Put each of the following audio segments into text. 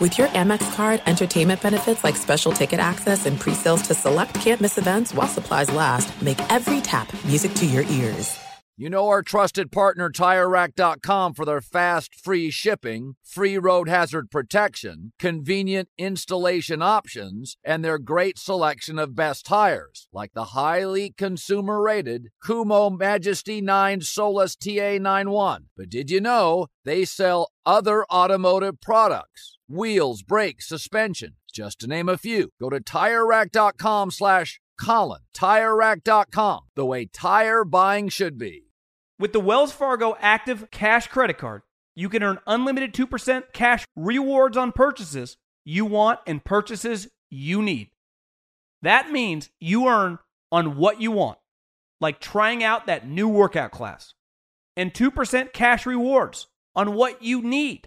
With your Amex card, entertainment benefits like special ticket access and pre-sales to select campus events while supplies last, make every tap music to your ears. You know our trusted partner TireRack.com for their fast, free shipping, free road hazard protection, convenient installation options, and their great selection of best tires, like the highly consumer-rated Kumho Majesty 9 Solus TA91. But did you know they sell other automotive products? Wheels, brakes, suspension, just to name a few. Go to TireRack.com slash Colin. TireRack.com, the way tire buying should be. With the Wells Fargo Active Cash Credit Card, you can earn unlimited 2% cash rewards on purchases you want and purchases you need. That means you earn on what you want, like trying out that new workout class, and 2% cash rewards on what you need,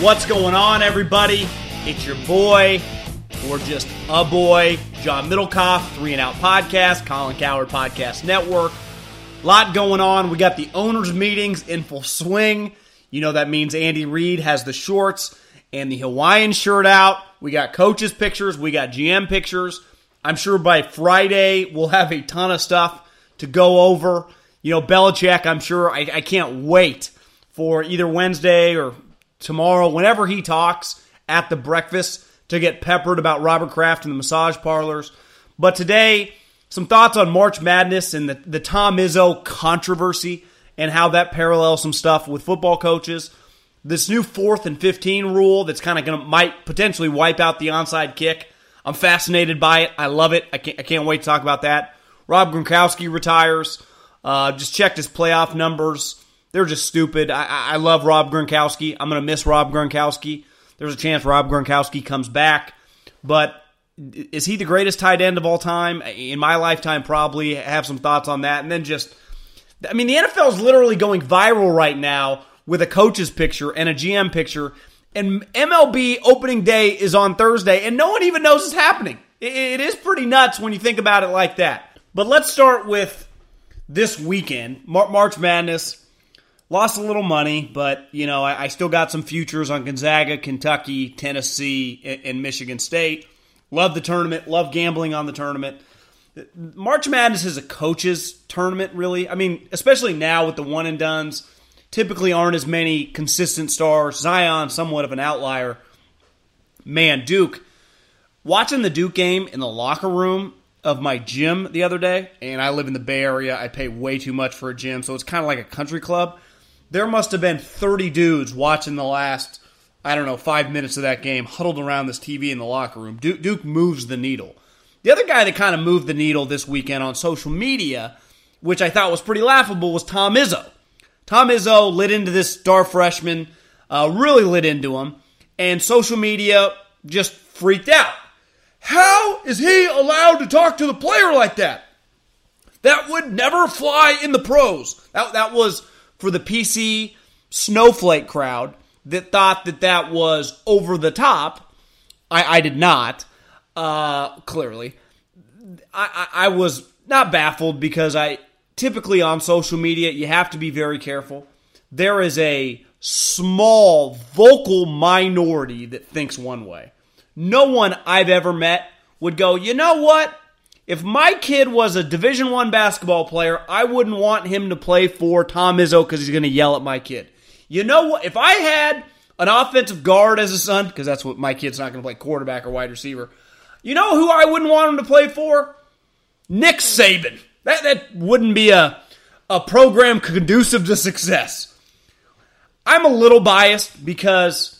What's going on, everybody? It's your boy, or just a boy, John Middlekauff, Three and Out Podcast, Colin Cowherd Podcast Network. Lot going on. We got the owners' meetings in full swing. You know that means Andy Reid has the shorts and the Hawaiian shirt out. We got coaches' pictures. We got GM pictures. I'm sure by Friday we'll have a ton of stuff to go over. You know, Belichick, I'm sure I, I can't wait for either Wednesday or tomorrow, whenever he talks at the breakfast to get peppered about Robert Kraft and the massage parlors. But today, some thoughts on March Madness and the, the Tom Izzo controversy and how that parallels some stuff with football coaches. This new fourth and 15 rule that's kind of going to might potentially wipe out the onside kick. I'm fascinated by it. I love it. I can't, I can't wait to talk about that. Rob Gronkowski retires. Uh, just checked his playoff numbers. They're just stupid. I, I love Rob Gronkowski. I'm going to miss Rob Gronkowski. There's a chance Rob Gronkowski comes back, but is he the greatest tight end of all time? In my lifetime, probably. Have some thoughts on that. And then just, I mean, the NFL is literally going viral right now with a coach's picture and a GM picture. And MLB opening day is on Thursday, and no one even knows it's happening. It is pretty nuts when you think about it like that. But let's start with this weekend March Madness. Lost a little money, but you know I, I still got some futures on Gonzaga, Kentucky, Tennessee, and, and Michigan State. Love the tournament. Love gambling on the tournament. March Madness is a coaches tournament, really. I mean, especially now with the one and duns, typically aren't as many consistent stars. Zion, somewhat of an outlier. Man, Duke. Watching the Duke game in the locker room of my gym the other day, and I live in the Bay Area. I pay way too much for a gym, so it's kind of like a country club there must have been 30 dudes watching the last, I don't know, five minutes of that game huddled around this TV in the locker room. Duke, Duke moves the needle. The other guy that kind of moved the needle this weekend on social media, which I thought was pretty laughable, was Tom Izzo. Tom Izzo lit into this star freshman, uh, really lit into him, and social media just freaked out. How is he allowed to talk to the player like that? That would never fly in the pros. That, that was for the PC snowflake crowd that thought that that was over the top. I, I did not, uh, clearly. I, I, I was not baffled because I typically on social media, you have to be very careful. There is a small vocal minority that thinks one way. No one I've ever met would go, you know what? If my kid was a Division One basketball player, I wouldn't want him to play for Tom Izzo because he's going to yell at my kid. You know what? If I had an offensive guard as a son, because that's what my kid's not going to play quarterback or wide receiver. You know who I wouldn't want him to play for? Nick Saban. That that wouldn't be a a program conducive to success. I'm a little biased because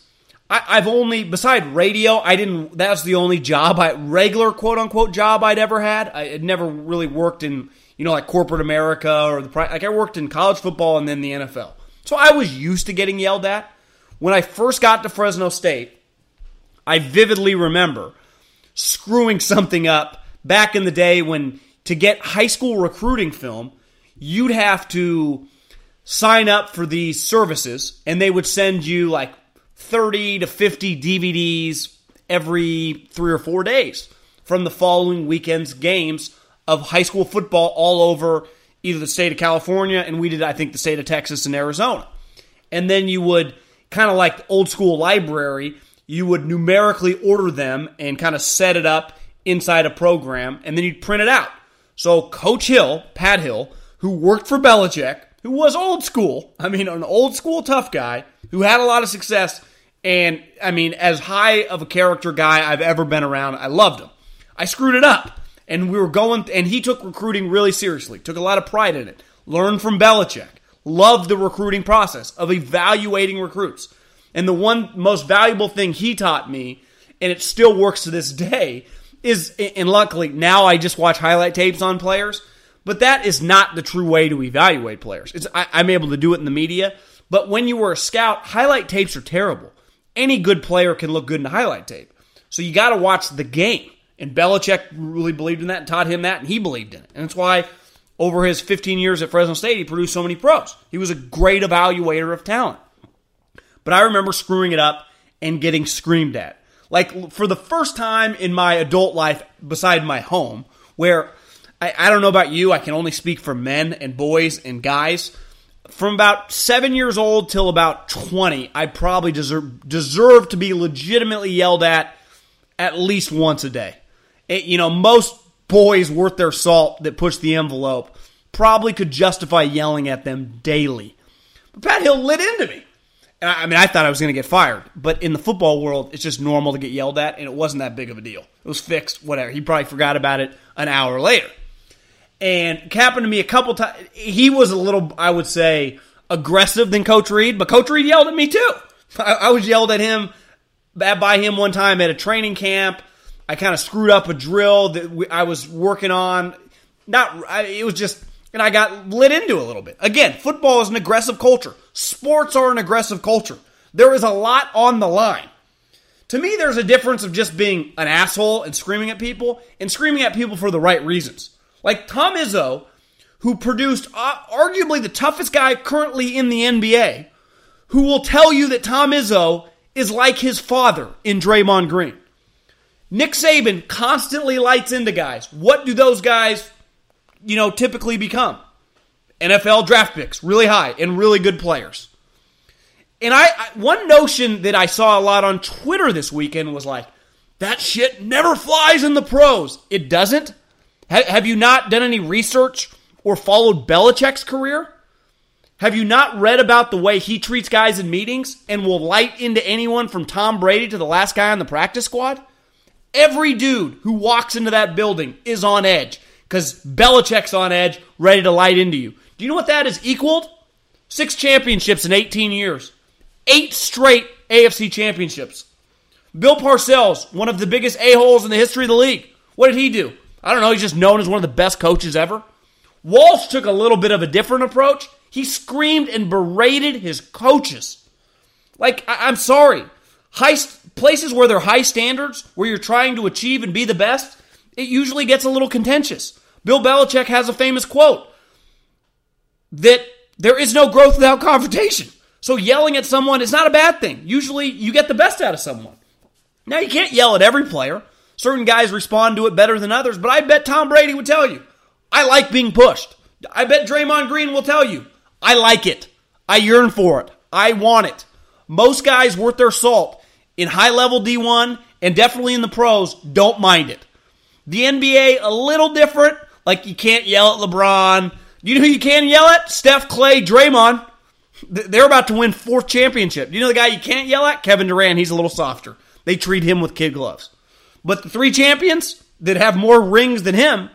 I, have only, beside radio, I didn't. That's the only job, I regular quote unquote job I'd ever had. I had never really worked in, you know, like corporate America or the like. I worked in college football and then the NFL, so I was used to getting yelled at. When I first got to Fresno State, I vividly remember screwing something up back in the day when to get high school recruiting film, you'd have to sign up for these services and they would send you like 30 to 50 DVDs every three or four days from the following weekend's games of high school football all over either the state of California and we did, I think, the state of Texas and Arizona. And then you would kind of like the old school library, you would numerically order them and kind of set it up inside a program and then you'd print it out. So Coach Hill, Pat Hill, who worked for Belichick, who was old school, I mean, an old school tough guy who had a lot of success and I mean, as high of a character guy I've ever been around, I loved him. I screwed it up. And we were going, and he took recruiting really seriously, took a lot of pride in it, learned from Belichick, loved the recruiting process of evaluating recruits. And the one most valuable thing he taught me, and it still works to this day, is, and luckily now I just watch highlight tapes on players, but that is not the true way to evaluate players. It's, I, I'm able to do it in the media, but when you were a scout, highlight tapes are terrible any good player can look good in highlight tape. So you got to watch the game. And Belichick really believed in that and taught him that, and he believed in it. And that's why over his 15 years at Fresno State, he produced so many pros. He was a great evaluator of talent. But I remember screwing it up and getting screamed at. Like for the first time in my adult life, beside my home, where I, I don't know about you, I can only speak for men and boys and guys from about seven years old till about 20, I probably deserve, deserve to be legitimately yelled at at least once a day. It, you know, most boys worth their salt that push the envelope probably could justify yelling at them daily. But Pat Hill lit into me. And I, I mean, I thought I was going to get fired. But in the football world, it's just normal to get yelled at, and it wasn't that big of a deal. It was fixed, whatever. He probably forgot about it an hour later. And happened to me a couple times. He was a little, I would say, aggressive than Coach Reid, but Coach Reid yelled at me too. I, I was yelled at him by him one time at a training camp. I kind of screwed up a drill that I was working on. Not, I, it was just, and I got lit into a little bit. Again, football is an aggressive culture. Sports are an aggressive culture. There is a lot on the line. To me, there's a difference of just being an asshole and screaming at people and screaming at people for the right reasons. Like Tom Izzo, who produced uh, arguably the toughest guy currently in the NBA, who will tell you that Tom Izzo is like his father in Draymond Green. Nick Saban constantly lights into guys. What do those guys, you know, typically become? NFL draft picks, really high and really good players. And I, I one notion that I saw a lot on Twitter this weekend was like, that shit never flies in the pros. It doesn't. Have you not done any research or followed Belichick's career? Have you not read about the way he treats guys in meetings and will light into anyone from Tom Brady to the last guy on the practice squad? Every dude who walks into that building is on edge because Belichick's on edge, ready to light into you. Do you know what that is equaled? Six championships in 18 years, eight straight AFC championships. Bill Parcells, one of the biggest a-holes in the history of the league. What did he do? I don't know. He's just known as one of the best coaches ever. Walsh took a little bit of a different approach. He screamed and berated his coaches. Like, I- am sorry. High st- places where they're high standards, where you're trying to achieve and be the best, it usually gets a little contentious. Bill Belichick has a famous quote that there is no growth without confrontation. So yelling at someone is not a bad thing. Usually you get the best out of someone. Now you can't yell at every player. Certain guys respond to it better than others, but I bet Tom Brady would tell you, I like being pushed. I bet Draymond Green will tell you, I like it. I yearn for it. I want it. Most guys worth their salt in high level D1 and definitely in the pros don't mind it. The NBA, a little different. Like you can't yell at LeBron. You know who you can yell at? Steph, Klay, Draymond. They're about to win fourth championship. You know the guy you can't yell at? Kevin Durant. He's a little softer. They treat him with kid gloves. But the three champions that have more rings than him,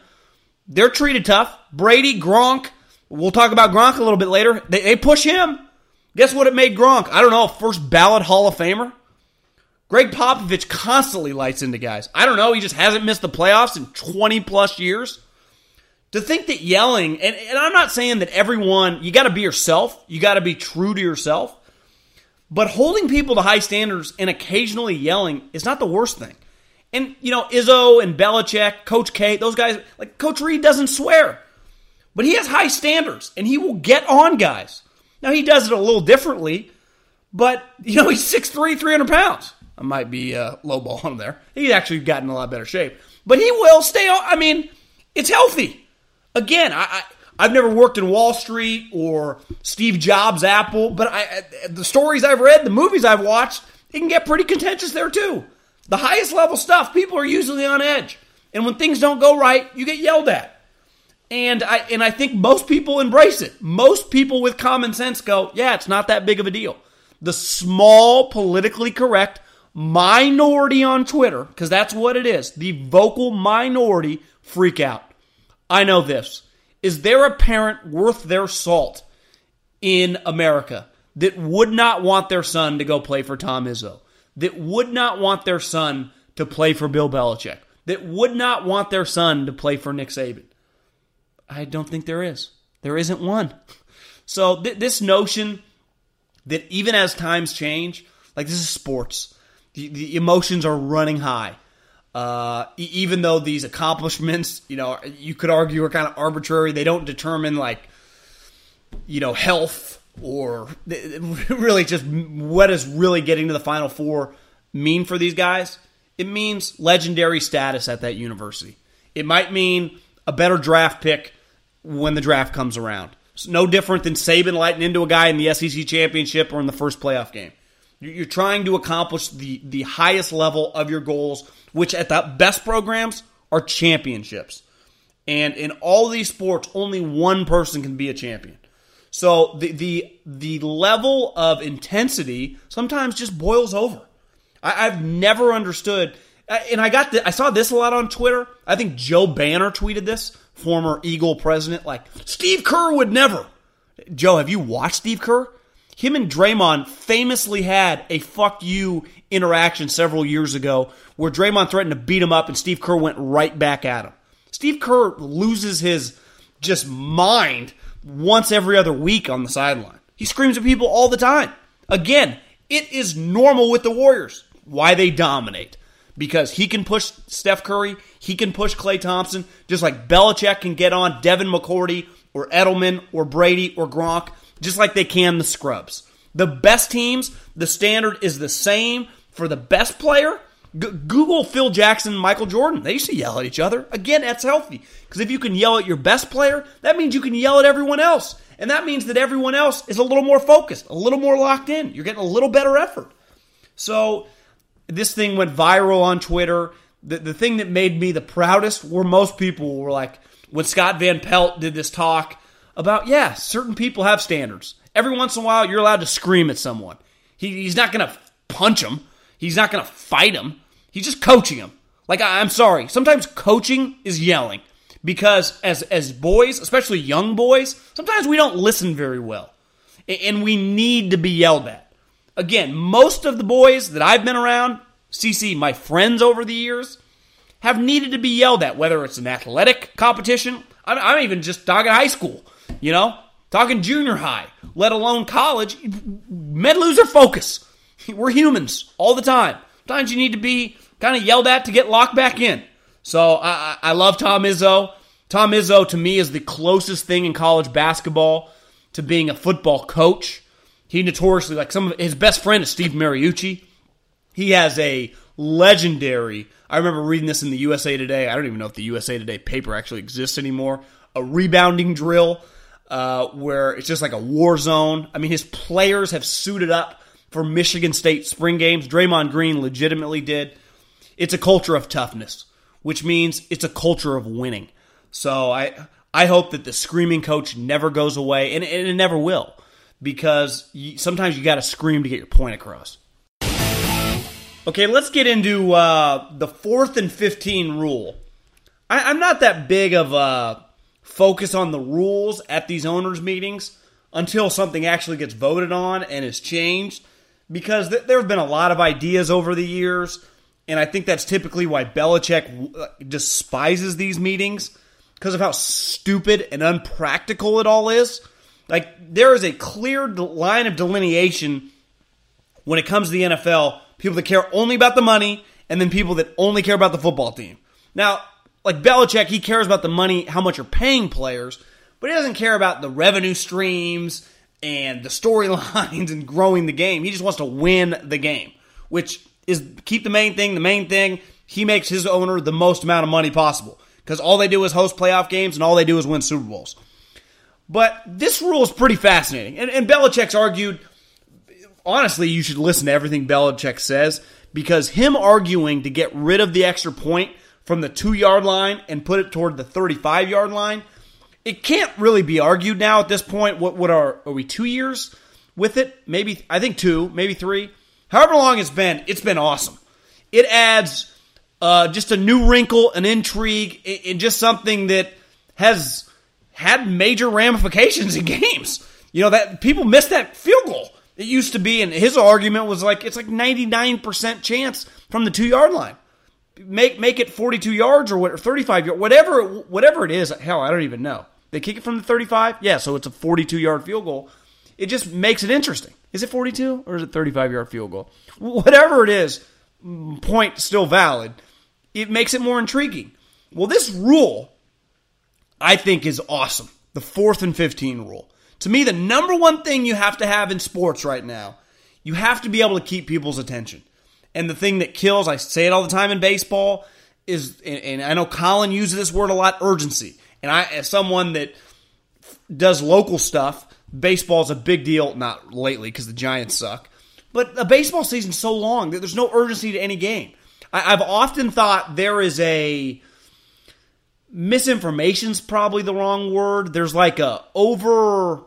they're treated tough. Brady, Gronk. We'll talk about Gronk a little bit later. They, they push him. Guess what it made Gronk? I don't know, first ballot Hall of Famer? Gregg Popovich constantly lights into guys. I don't know, he just hasn't missed the playoffs in 20 plus years. To think that yelling, and, and I'm not saying that everyone, you got to be yourself, you got to be true to yourself, but holding people to high standards and occasionally yelling is not the worst thing. And, you know, Izzo and Belichick, Coach K, those guys, like Coach Reid doesn't swear, but he has high standards and he will get on guys. Now, he does it a little differently, but, you know, he's 6'3, 300 pounds. I might be uh, lowballing him there. He's actually gotten a lot better shape. But he will stay on. I mean, it's healthy. Again, I, I have never worked in Wall Street or Steve Jobs' Apple, but I, the stories I've read, the movies I've watched, it can get pretty contentious there too. The highest level stuff, people are usually on edge, and when things don't go right, you get yelled at. And I and I think most people embrace it. Most people with common sense go, "Yeah, it's not that big of a deal." The small, politically correct minority on Twitter, because that's what it is, the vocal minority freak out. I know this. Is there a parent worth their salt in America that would not want their son to go play for Tom Izzo? That would not want their son to play for Bill Belichick? That would not want their son to play for Nick Saban? I don't think there is. There isn't one. So th- this notion that even as times change, like this is sports, the, the emotions are running high. Uh, even though these accomplishments, you know, you could argue are kind of arbitrary, they don't determine like, you know, health or really just what is really getting to the Final Four mean for these guys. It means legendary status at that university. It might mean a better draft pick when the draft comes around. It's no different than Saban lighting into a guy in the SEC championship or in the first playoff game. You're trying to accomplish the, the highest level of your goals, which at the best programs are championships. And in all these sports, only one person can be a champion. So the the the level of intensity sometimes just boils over. I, have never understood, uh, and I got the, I saw this a lot on Twitter. I think Joe Banner tweeted this, former Eagle president, like Steve Kerr would never. Joe, have you watched Steve Kerr? him and Draymond famously had a fuck you interaction several years ago where Draymond threatened to beat him up and Steve Kerr went right back at him. Steve Kerr loses his just mind once every other week on the sideline. He screams at people all the time. Again, it is normal with the Warriors. Why they dominate. Because he can push Steph Curry, he can push Klay Thompson, just like Belichick can get on Devin McCourty or Edelman or Brady or Gronk just like they can the scrubs. The best teams, the standard is the same for the best player. G- Google Phil Jackson, and Michael Jordan. They used to yell at each other. Again, that's healthy because if you can yell at your best player, that means you can yell at everyone else. And that means that everyone else is a little more focused, a little more locked in. You're getting a little better effort. So this thing went viral on Twitter. The, the thing that made me the proudest were most people were like, when Scott Van Pelt did this talk about, yeah, certain people have standards. Every once in a while, you're allowed to scream at someone. He, he's not going to punch him, he's not going to fight him. He's just coaching him. Like, I, I'm sorry. Sometimes coaching is yelling because as, as boys, especially young boys, sometimes we don't listen very well. And we need to be yelled at. Again, most of the boys that I've been around, CC, my friends over the years, have needed to be yelled at, whether it's an athletic competition. I'm, I'm even just talking high school. You know, talking junior high, let alone college. Men lose their focus. We're humans all the time. Sometimes you need to be kind of yelled at to get locked back in. So I, I love Tom Izzo. Tom Izzo to me is the closest thing in college basketball to being a football coach. He notoriously like some of his best friend is Steve Mariucci. He has a legendary. I remember reading this in the USA Today. I don't even know if the USA Today paper actually exists anymore. A rebounding drill uh, where it's just like a war zone. I mean, his players have suited up for Michigan State spring games. Draymond Green legitimately did. It's a culture of toughness which means it's a culture of winning. So I I hope that the screaming coach never goes away, and, and it never will, because you, sometimes you got to scream to get your point across. Okay, let's get into uh, the fourth and fifteen rule. I, am not that big of a focus on the rules at these owners' meetings until something actually gets voted on and is changed, because th- there have been a lot of ideas over the years, and I think that's typically why Belichick uh, despises these meetings because of how stupid and unpractical it all is. Like there is a clear line of delineation when it comes to the NFL people that care only about the money, and then people that only care about the football team. Now, like Belichick, he cares about the money, how much you're paying players, but he doesn't care about the revenue streams and the storylines and growing the game. He just wants to win the game, which is keep the main thing the main thing. He makes his owner the most amount of money possible because all they do is host playoff games and all they do is win Super Bowls. But this rule is pretty fascinating. And, and Belichick's argued honestly, you should listen to everything Belichick says because him arguing to get rid of the extra point from the two yard line and put it toward the 35 yard line, it can't really be argued now at this point. What, what are, are we two years with it? Maybe, I think two, maybe three. However long it's been, it's been awesome. It adds uh, just a new wrinkle, an intrigue, and just something that has had major ramifications in games. You know that people miss that field goal. It used to be, and his argument was like it's like 99% chance from the two yard line. Make make it 42 yards or, what, 35 yards, whatever whatever it is. Hell, I don't even know. They kick it from the 35, yeah, so it's a 42 yard field goal. It just makes it interesting. Is it 42 or is it 35 yard field goal? Whatever it is, point still valid. It makes it more intriguing. Well, this rule, I think, is awesome. The fourth and 15 rule. To me, the number one thing you have to have in sports right now, you have to be able to keep people's attention. And the thing that kills, I say it all the time in baseball, is, and I know Colin uses this word a lot, urgency. And I, as someone that does local stuff, baseball is a big deal. Not lately because the Giants suck, but the baseball season's so long that there's no urgency to any game. I, I've often thought there is a misinformation's probably the wrong word. There's like a over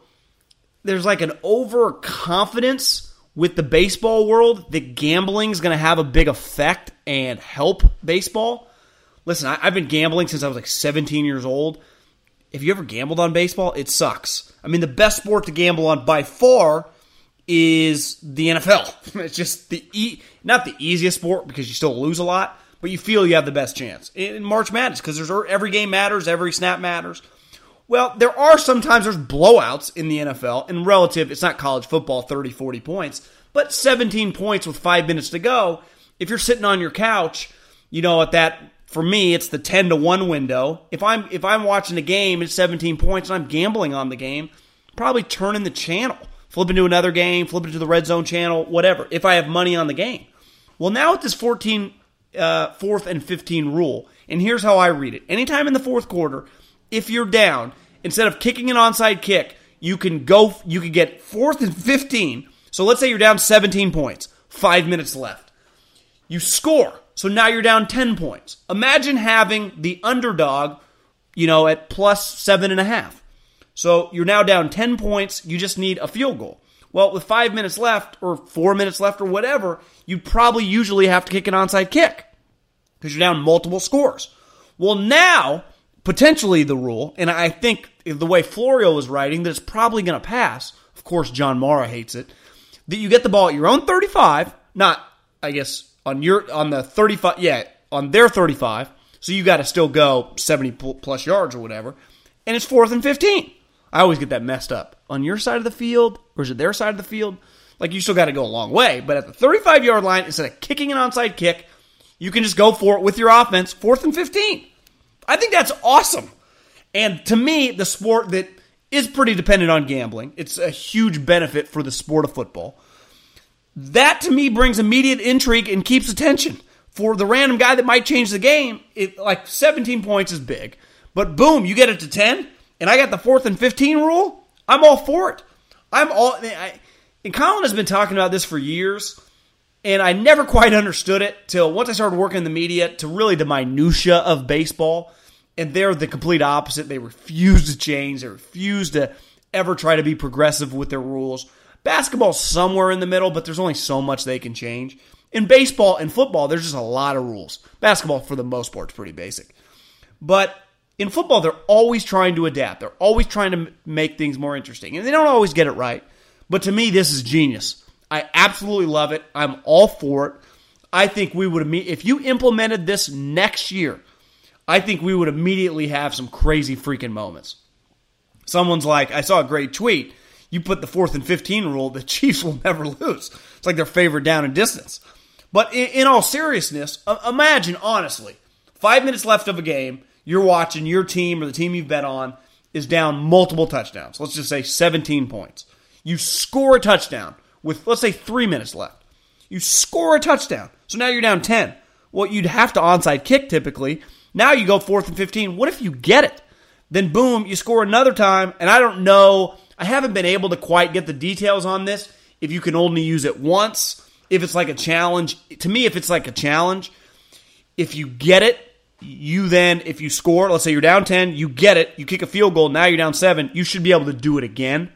there's like an overconfidence with the baseball world that gambling is going to have a big effect and help baseball. Listen, I, have been gambling since I was like 17 years old. If you ever gambled on baseball, it sucks. I mean, the best sport to gamble on by far is the NFL. It's just the e- not the easiest sport because you still lose a lot, but you feel you have the best chance in March Madness because there's every game matters, every snap matters. Well, there are sometimes there's blowouts in the NFL, and relative, it's not college football, 30, 40 points, but 17 points with five minutes to go. If you're sitting on your couch, you know, at that, for me, it's the 10 to 1 window. If I'm if I'm watching a game, it's 17 points, and I'm gambling on the game, probably turning the channel, flipping to another game, flipping to the red zone channel, whatever, if I have money on the game. Well, now with this 14 uh, fourth and 15 rule. And here's how I read it. Anytime in the fourth quarter, if you're down, instead of kicking an onside kick, you can go, you can get fourth and 15. So let's say you're down 17 points, five minutes left. You score. So now you're down 10 points. Imagine having the underdog, you know, at plus seven and a half. So you're now down 10 points. You just need a field goal. Well, with five minutes left or four minutes left or whatever, you'd probably usually have to kick an onside kick because you're down multiple scores. Well, now, potentially the rule, and I think the way Florio was writing, that it's probably going to pass. Of course, John Mara hates it. That you get the ball at your own 35, not, I guess, on your on the 35, yeah, on their 35. So you got to still go 70 plus yards or whatever, and it's fourth and 15. I always get that messed up. On your side of the field, or is it their side of the field? Like you still got to go a long way, but at the 35 yard line, instead of kicking an onside kick, you can just go for it with your offense, fourth and 15. I think that's awesome. And to me, the sport that is pretty dependent on gambling, it's a huge benefit for the sport of football. That to me brings immediate intrigue and keeps attention. For the random guy that might change the game, it, like 17 points is big. But boom, you get it to 10, and I got the fourth and 15 rule. I'm all for it. I'm all. I, and Colin has been talking about this for years And I never quite understood it till once I started working in the media to really the minutia of baseball. And they're the complete opposite. They refuse to change. They refuse to ever try to be progressive with their rules. Basketball's somewhere in the middle, but there's only so much they can change. In baseball and football, there's just a lot of rules. Basketball, for the most part, is pretty basic. But in football, they're always trying to adapt. They're always trying to make things more interesting. And they don't always get it right. But to me, this is genius. I absolutely love it. I'm all for it. I think we would if you implemented this next year, I think we would immediately have some crazy freaking moments. Someone's like, I saw a great tweet. You put the fourth and 15 rule, the Chiefs will never lose. It's like their favorite down and distance. But in, in all seriousness, uh, imagine, honestly, five minutes left of a game, you're watching your team or the team you've bet on is down multiple touchdowns. Let's just say 17 points. You score a touchdown with, let's say, three minutes left. You score a touchdown. So now you're down 10. Well, you'd have to onside kick typically. Now you go fourth and 15. What if you get it? Then boom, you score another time. And I don't know. I haven't been able to quite get the details on this. If you can only use it once, if it's like a challenge. To me, if it's like a challenge, if you get it, you then, if you score, let's say you're down 10, you get it, you kick a field goal, now you're down 7, you should be able to do it again.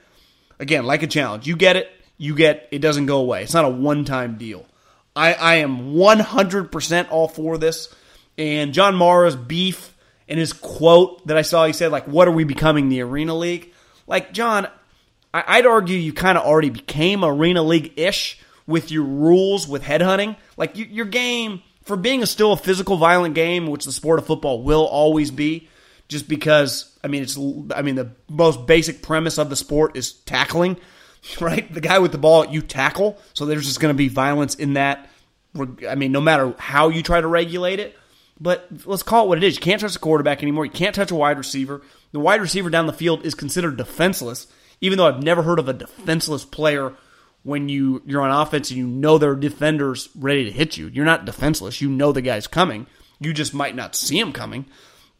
Again, like a challenge. You get it, you get, it doesn't go away. It's not a one time deal. I, I am 100% all for this. And John Mara's beef and his quote that I saw, he said, like, what are we becoming the Arena League? Like, John, I, would argue you kind of already became Arena League ish with your rules with headhunting. Like, your game for being a still a physical, violent game, which the sport of football will always be, just because I mean it's I mean the most basic premise of the sport is tackling, right? The guy with the ball you tackle, so there's just going to be violence in that. I mean, no matter how you try to regulate it, but let's call it what it is. You can't touch the quarterback anymore. You can't touch a wide receiver. The wide receiver down the field is considered defenseless, even though I've never heard of a defenseless player when you you're on offense and you know there are defenders ready to hit you. You're not defenseless. You know the guy's coming. You just might not see him coming.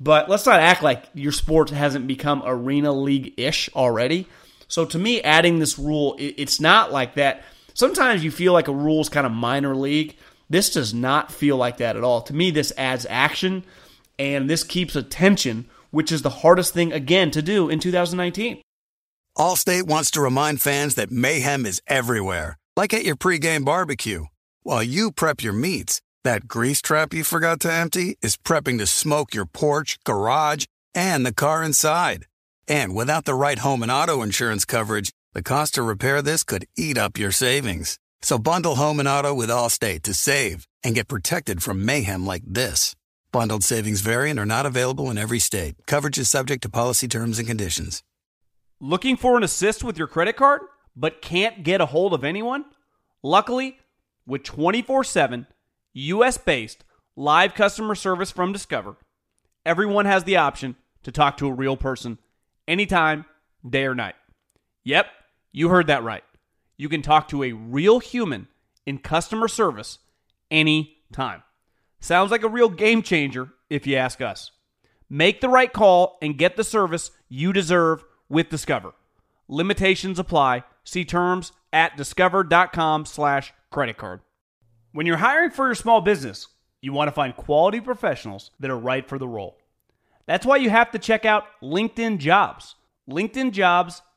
But let's not act like your sport hasn't become arena league ish already. So to me, adding this rule, it's not like that. Sometimes you feel like a rule is kind of minor league. This does not feel like that at all. To me, this adds action and this keeps attention, which is the hardest thing again to do in 2019. Allstate wants to remind fans that mayhem is everywhere, like at your pregame barbecue. While you prep your meats, that grease trap you forgot to empty is prepping to smoke your porch, garage, and the car inside. And without the right home and auto insurance coverage, the cost to repair this could eat up your savings. So bundle home and auto with Allstate to save and get protected from mayhem like this. Bundled savings variant are not available in every state. Coverage is subject to policy terms and conditions. Looking for an assist with your credit card, but can't get a hold of anyone? Luckily, with 24 7 US based live customer service from Discover, everyone has the option to talk to a real person anytime, day or night. Yep, you heard that right. You can talk to a real human in customer service anytime. Sounds like a real game changer if you ask us. Make the right call and get the service you deserve with Discover. Limitations apply. See terms at discover.com slash credit card. When you're hiring for your small business, you want to find quality professionals that are right for the role. That's why you have to check out LinkedIn Jobs. LinkedIn Jobs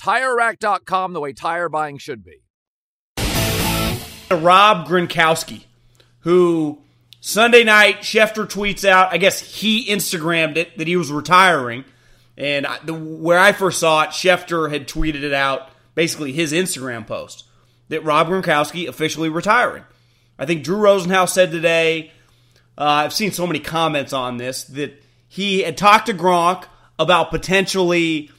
TireRack.com, the way tire buying should be. Rob Gronkowski, who Sunday night, Schefter tweets out, I guess he Instagrammed it, that he was retiring – and the, where I first saw it, Schefter had tweeted it out, basically his Instagram post, that Rob Gronkowski officially retiring. I think Drew Rosenhaus said today, uh, I've seen so many comments on this, that he had talked to Gronk about potentially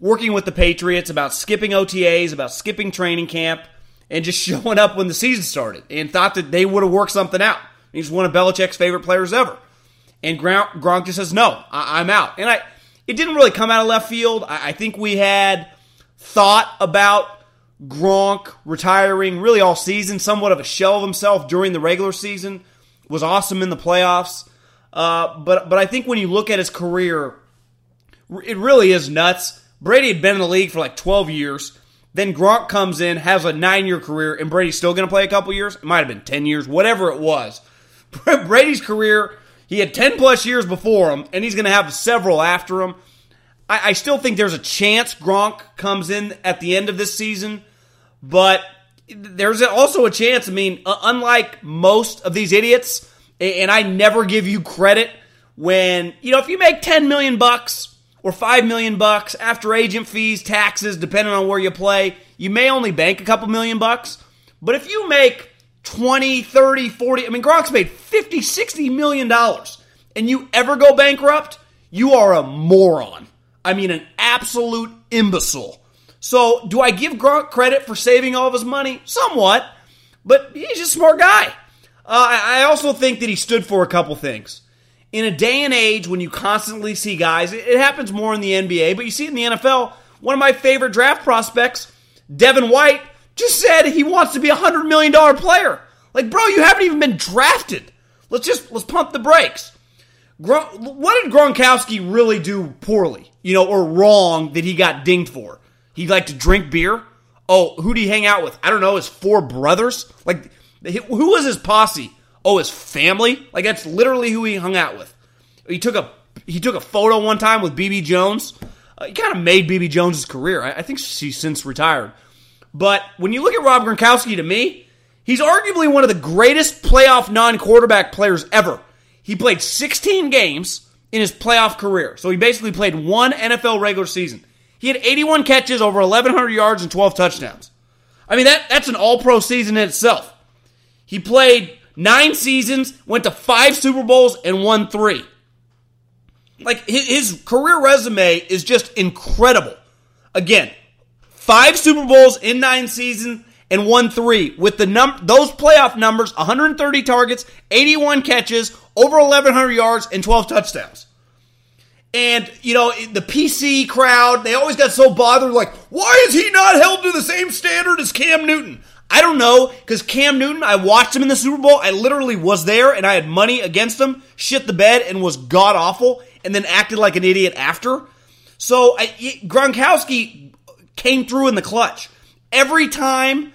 working with the Patriots, about skipping OTAs, about skipping training camp, and just showing up when the season started, and thought that they would have worked something out. He's one of Belichick's favorite players ever. And Gronk just says, no, I- I'm out. And I it didn't really come out of left field. I, I think we had thought about Gronk retiring really all season, somewhat of a shell of himself during the regular season. Was awesome in the playoffs. Uh, but but I think when you look at his career, it really is nuts. Brady had been in the league for like 12 years. Then Gronk comes in, has a nine year career, and Brady's still going to play a couple years. It might have been 10 years, whatever it was. Brady's career he had 10 plus years before him, and he's going to have several after him. I, I, still think there's a chance Gronk comes in at the end of this season, but there's also a chance. I mean, unlike most of these idiots, and I never give you credit when, you know, if you make 10 million bucks or 5 million bucks after agent fees, taxes, depending on where you play, you may only bank a couple million bucks. But if you make 20, 30, 40. I mean, Gronk's made 50, 60 million dollars. And you ever go bankrupt, you are a moron. I mean, an absolute imbecile. So, do I give Gronk credit for saving all of his money? Somewhat, but he's a smart guy. Uh, I also think that he stood for a couple things. In a day and age when you constantly see guys, it happens more in the NBA, but you see it in the NFL. One of my favorite draft prospects, Devin White, just said he wants to be a hundred million dollar player. Like, bro, you haven't even been drafted. Let's just let's pump the brakes. what did Gronkowski really do poorly, you know, or wrong that he got dinged for? He liked to drink beer. Oh, who did he hang out with? I don't know. His four brothers. Like, who was his posse? Oh, his family. Like that's literally who he hung out with. He took a he took a photo one time with Bibi Jones. Uh, he kind of made Bibi Jones' career. I, I think she's since retired. But when you look at Rob Gronkowski, to me, he's arguably one of the greatest playoff non quarterback players ever. He played 16 games in his playoff career. So he basically played one NFL regular season. He had 81 catches, over 1,100 yards, and 12 touchdowns. I mean, that, that's an all pro season in itself. He played nine seasons, went to five Super Bowls, and won three. Like, his, career resume is just incredible. Again, five Super Bowls in nine seasons and won three with the num those playoff numbers 130 targets 81 catches over 1100 yards and 12 touchdowns and you know the pc crowd they always got so bothered like why is he not held to the same standard as cam newton i don't know because cam newton i watched him in the super bowl i literally was there and i had money against him shit the bed and was god awful and then acted like an idiot after so I, gronkowski came through in the clutch. Every time,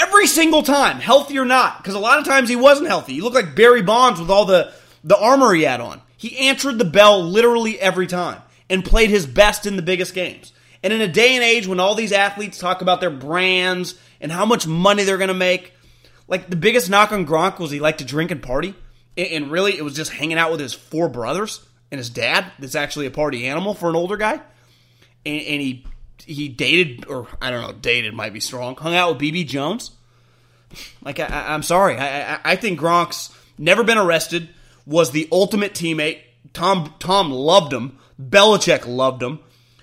every single time, healthy or not, because a lot of times he wasn't healthy. He looked like Barry Bonds with all the, the armor he had on. He answered the bell literally every time and played his best in the biggest games. And in a day and age when all these athletes talk about their brands and how much money they're going to make, like the biggest knock on Gronk was he liked to drink and party. And really, it was just hanging out with his four brothers and his dad that's actually a party animal for an older guy. And, and he he dated, or I don't know, dated might be strong. Hung out with Bibi Jones. Like I, am sorry, I, I, I think Gronk's never been arrested. was the ultimate teammate. Tom Tom loved him. Belichick loved him.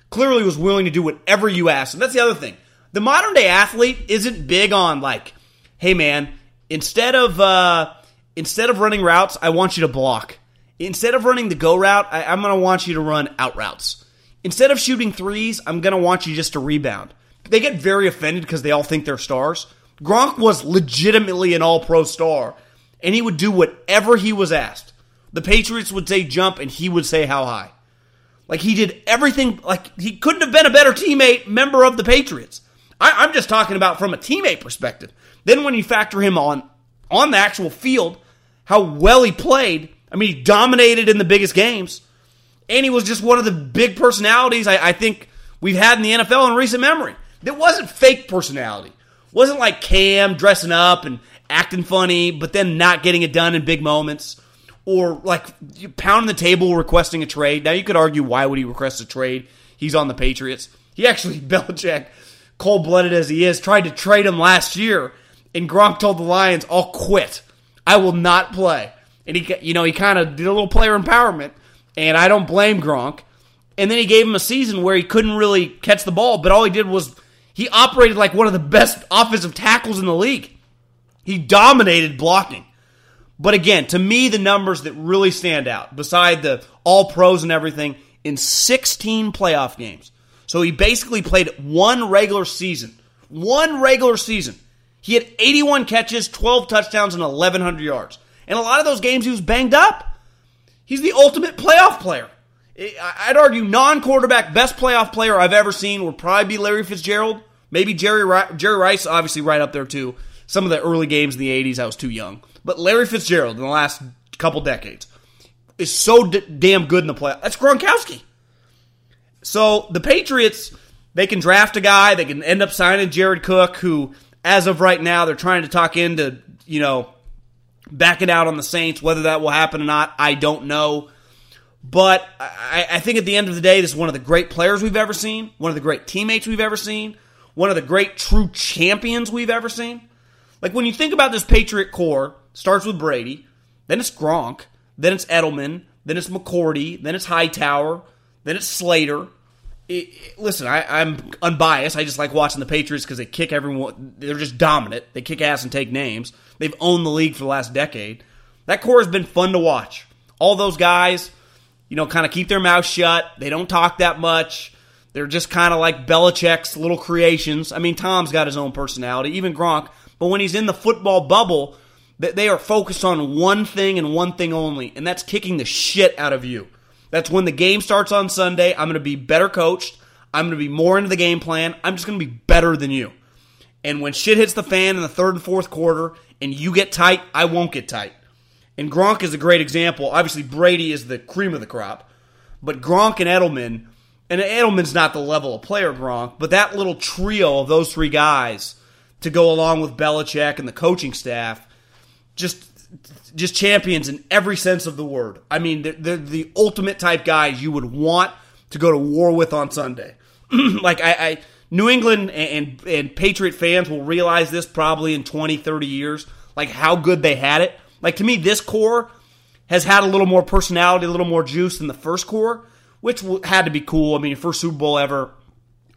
Clearly was willing to do whatever you asked. And that's the other thing. The modern day athlete isn't big on like, hey man, instead of uh, instead of running routes, I want you to block. Instead of running the go route, I, I'm going to want you to run out routes. Instead of shooting threes, I'm going to want you just to rebound. They get very offended because they all think they're stars. Gronk was legitimately an all pro star, and he would do whatever he was asked. The Patriots would say jump, and he would say how high. Like he did everything, like he couldn't have been a better teammate member of the Patriots. I, am just talking about from a teammate perspective. Then when you factor him on on the actual field, how well he played. I mean, he dominated in the biggest games, and he was just one of the big personalities I, I think we've had in the NFL in recent memory. That wasn't fake personality. Wasn't like Cam dressing up and acting funny, but then not getting it done in big moments. Or like pounding the table requesting a trade. Now you could argue why would he request a trade? He's on the Patriots. He actually, Belichick, cold blooded as he is, tried to trade him last year, and Gronk told the Lions, "I'll quit. I will not play." And he, you know, he kind of did a little player empowerment, and I don't blame Gronk. And then he gave him a season where he couldn't really catch the ball, but all he did was he operated like one of the best offensive tackles in the league. He dominated blocking. But again, to me, the numbers that really stand out, beside the all pros and everything, in 16 playoff games. So he basically played one regular season. One regular season. He had 81 catches, 12 touchdowns, and 1,100 yards. And a lot of those games he was banged up. He's the ultimate playoff player. I'd argue non quarterback, best playoff player I've ever seen would probably be Larry Fitzgerald. Maybe Jerry Jerry Rice, obviously right up there too. Some of the early games in the '80s, I was too young. But Larry Fitzgerald in the last couple decades is so d- damn good in the play. That's Gronkowski. So the Patriots, they can draft a guy. They can end up signing Jared Cook, who, as of right now, they're trying to talk into you know backing out on the Saints. Whether that will happen or not, I don't know. But I, I, think at the end of the day, this is one of the great players we've ever seen, one of the great teammates we've ever seen, one of the great true champions we've ever seen. Like when you think about this Patriot core, starts with Brady, then it's Gronk, then it's Edelman, then it's McCourty, then it's Hightower, then it's Slater. It, it, listen, I, am unbiased. I just like watching the Patriots because they kick everyone. They're just dominant. They kick ass and take names. They've owned the league for the last decade. That core has been fun to watch. All those guys, you know, kind of keep their mouth shut. They don't talk that much. They're just kind of like Belichick's little creations. I mean, Tom's got his own personality, even Gronk. But when he's in the football bubble, they are focused on one thing and one thing only, and that's kicking the shit out of you. That's when the game starts on Sunday. I'm going to be better coached. I'm going to be more into the game plan. I'm just going to be better than you. And when shit hits the fan in the third and fourth quarter and you get tight, I won't get tight. And Gronk is a great example. Obviously, Brady is the cream of the crop. But Gronk and Edelman and Edelman's not the level of player Gronk, but that little trio of those three guys to go along with Belichick and the coaching staff, just just champions in every sense of the word. I mean, they're, they're the ultimate type guys you would want to go to war with on Sunday. like I, I, New England and, and and Patriot fans will realize this probably in 20, 30 years, like how good they had it. Like to me, this core has had a little more personality, a little more juice than the first core which had to be cool. I mean, first Super Bowl ever.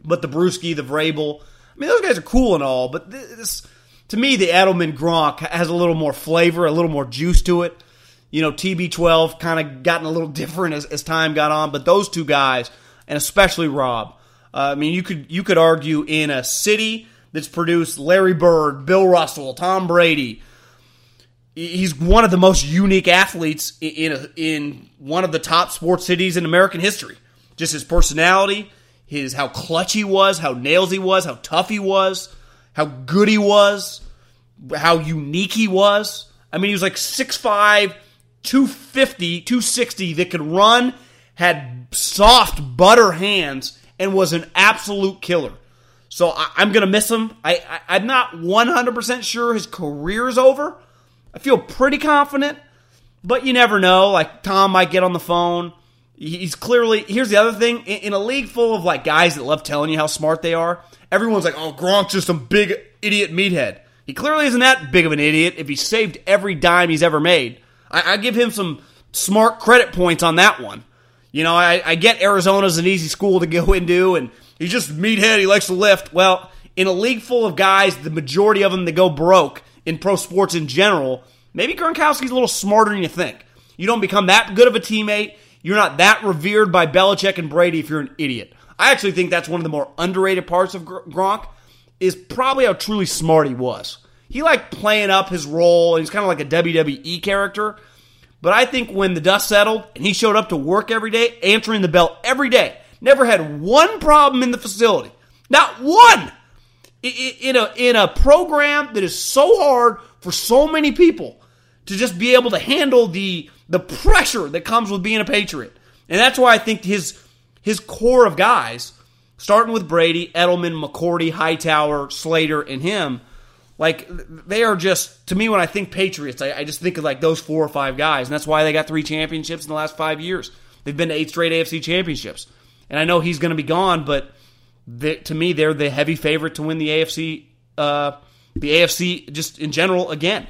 But the Bruschi, the Vrabel, I mean, those guys are cool and all, but this, to me, the Edelman Gronk has a little more flavor, a little more juice to it. You know, TB12 kind of gotten a little different as, as time got on, but those two guys, and especially Rob, uh, I mean, you could you could argue in a city that's produced Larry Bird, Bill Russell, Tom Brady, he's one of the most unique athletes in a, in one of the top sports cities in American history. Just his personality, his how clutch he was, how nails he was, how tough he was, how good he was, how unique he was. I mean, he was like 6'5", 250, 260 that could run, had soft butter hands, and was an absolute killer. So I, am going to miss him. I, I, I'm not 100% sure his career is over, I feel pretty confident, but you never know. Like Tom might get on the phone. He's clearly here's the other thing in a league full of like guys that love telling you how smart they are. Everyone's like, "Oh, Gronk's just some big idiot meathead." He clearly isn't that big of an idiot if he saved every dime he's ever made. I, I give him some smart credit points on that one. You know, I, I get Arizona's an easy school to go into, and he's just meathead. He likes to lift. Well, in a league full of guys, the majority of them that go broke in pro sports in general, maybe Gronkowski's a little smarter than you think. You don't become that good of a teammate. You're not that revered by Belichick and Brady if you're an idiot. I actually think that's one of the more underrated parts of Gronk is probably how truly smart he was. He liked playing up his role, and he's kind of like a WWE character. But I think when the dust settled and he showed up to work every day, answering the bell every day, never had one problem in the facility. Not one! In a, in a program that is so hard for so many people to just be able to handle the, the pressure that comes with being a Patriot. And that's why I think his, his core of guys, starting with Brady, Edelman, McCourty, Hightower, Slater, and him, like they are just to me when I think Patriots, I, I, just think of like those four or five guys, and that's why they got three championships in the last five years. They've been to eight straight AFC championships, and I know he's going to be gone, but they, to me, they're the heavy favorite to win the AFC, uh, the AFC just in general again,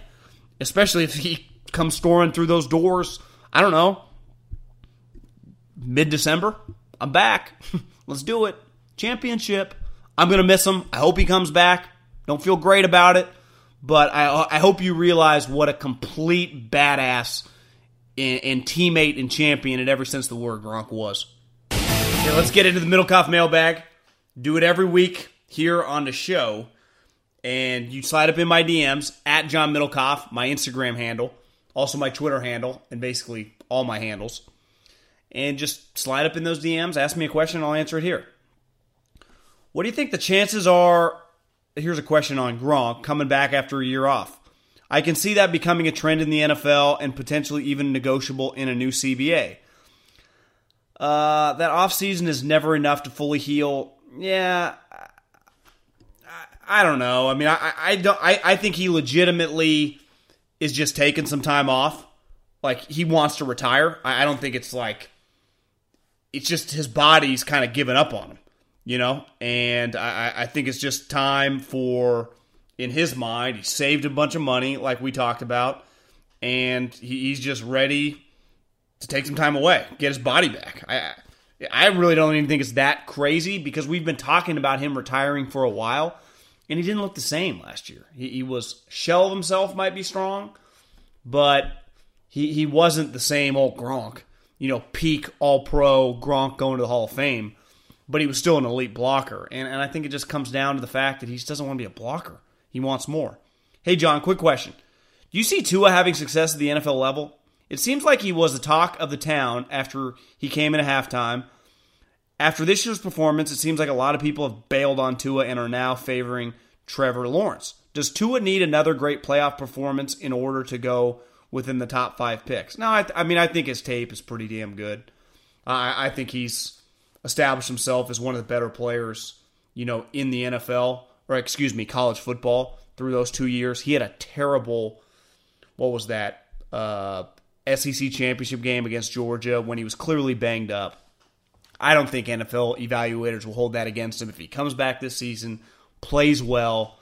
especially if he comes storming through those doors. I don't know, mid December. I'm back. Let's do it. Championship. I'm going to miss him. I hope he comes back. Don't feel great about it, but I, I hope you realize what a complete badass and, and teammate and champion in every sense of the word Gronk was. Okay, let's get into the Middlekauff mailbag. Do it every week here on the show. And you slide up in my DMs at John Middlekauff, my Instagram handle, also my Twitter handle, and basically all my handles. And just slide up in those DMs, ask me a question, I'll answer it here. What do you think the chances are here's a question on Gronk coming back after a year off. I can see that becoming a trend in the NFL and potentially even negotiable in a new CBA. Uh, that offseason is never enough to fully heal. Yeah, I, I don't know. I mean, I, I don't. I, I think he legitimately is just taking some time off. Like he wants to retire. I, I don't think it's like it's just his body's kind of given up on him you know, and I, I think it's just time for, in his mind, he saved a bunch of money, like we talked about, and he's just ready to take some time away, get his body back. I, I really don't even think it's that crazy because we've been talking about him retiring for a while, and he didn't look the same last year. He, he was shell of himself, might be strong, but he he wasn't the same old Gronk. You know, peak All Pro Gronk going to the Hall of Fame but he was still an elite blocker. And, and I think it just comes down to the fact that he just doesn't want to be a blocker. He wants more. Hey, John, quick question. Do you see Tua having success at the NFL level? It seems like he was the talk of the town after he came in at halftime. After this year's performance, it seems like a lot of people have bailed on Tua and are now favoring Trevor Lawrence. Does Tua need another great playoff performance in order to go within the top five picks? No, I, th- I mean, I think his tape is pretty damn good. I, I think he's established himself as one of the better players, you know, in the NFL or excuse me, college football through those two years. He had a terrible, what was that, uh, SEC championship game against Georgia when he was clearly banged up. I don't think NFL evaluators will hold that against him if he comes back this season, plays well.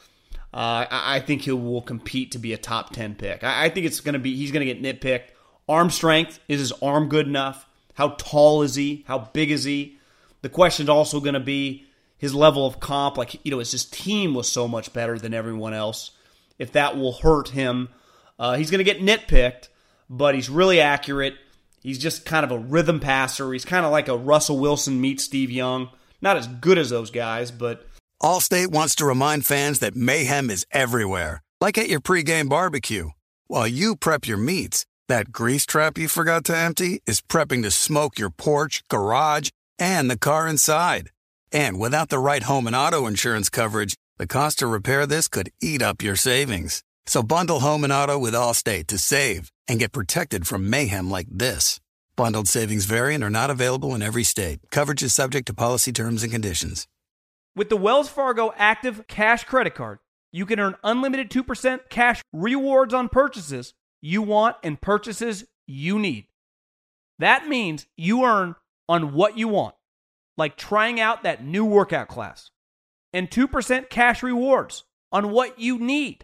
Uh, I think he will compete to be a top ten pick. I think it's going to be he's going to get nitpicked. Arm strength is his arm good enough? How tall is he? How big is he? The question is also going to be his level of comp. Like, you know, his team was so much better than everyone else. If that will hurt him, uh, he's going to get nitpicked, but he's really accurate. He's just kind of a rhythm passer. He's kind of like a Russell Wilson meets Steve Young. Not as good as those guys, but. Allstate wants to remind fans that mayhem is everywhere, like at your pregame barbecue. While you prep your meats, that grease trap you forgot to empty is prepping to smoke your porch, garage, and the car inside. And without the right home and auto insurance coverage, the cost to repair this could eat up your savings. So bundle home and auto with Allstate to save and get protected from mayhem like this. Bundled savings variant are not available in every state. Coverage is subject to policy terms and conditions. With the Wells Fargo Active Cash Credit Card, you can earn unlimited 2% cash rewards on purchases you want and purchases you need. That means you earn on what you want, like trying out that new workout class, and 2% cash rewards on what you need,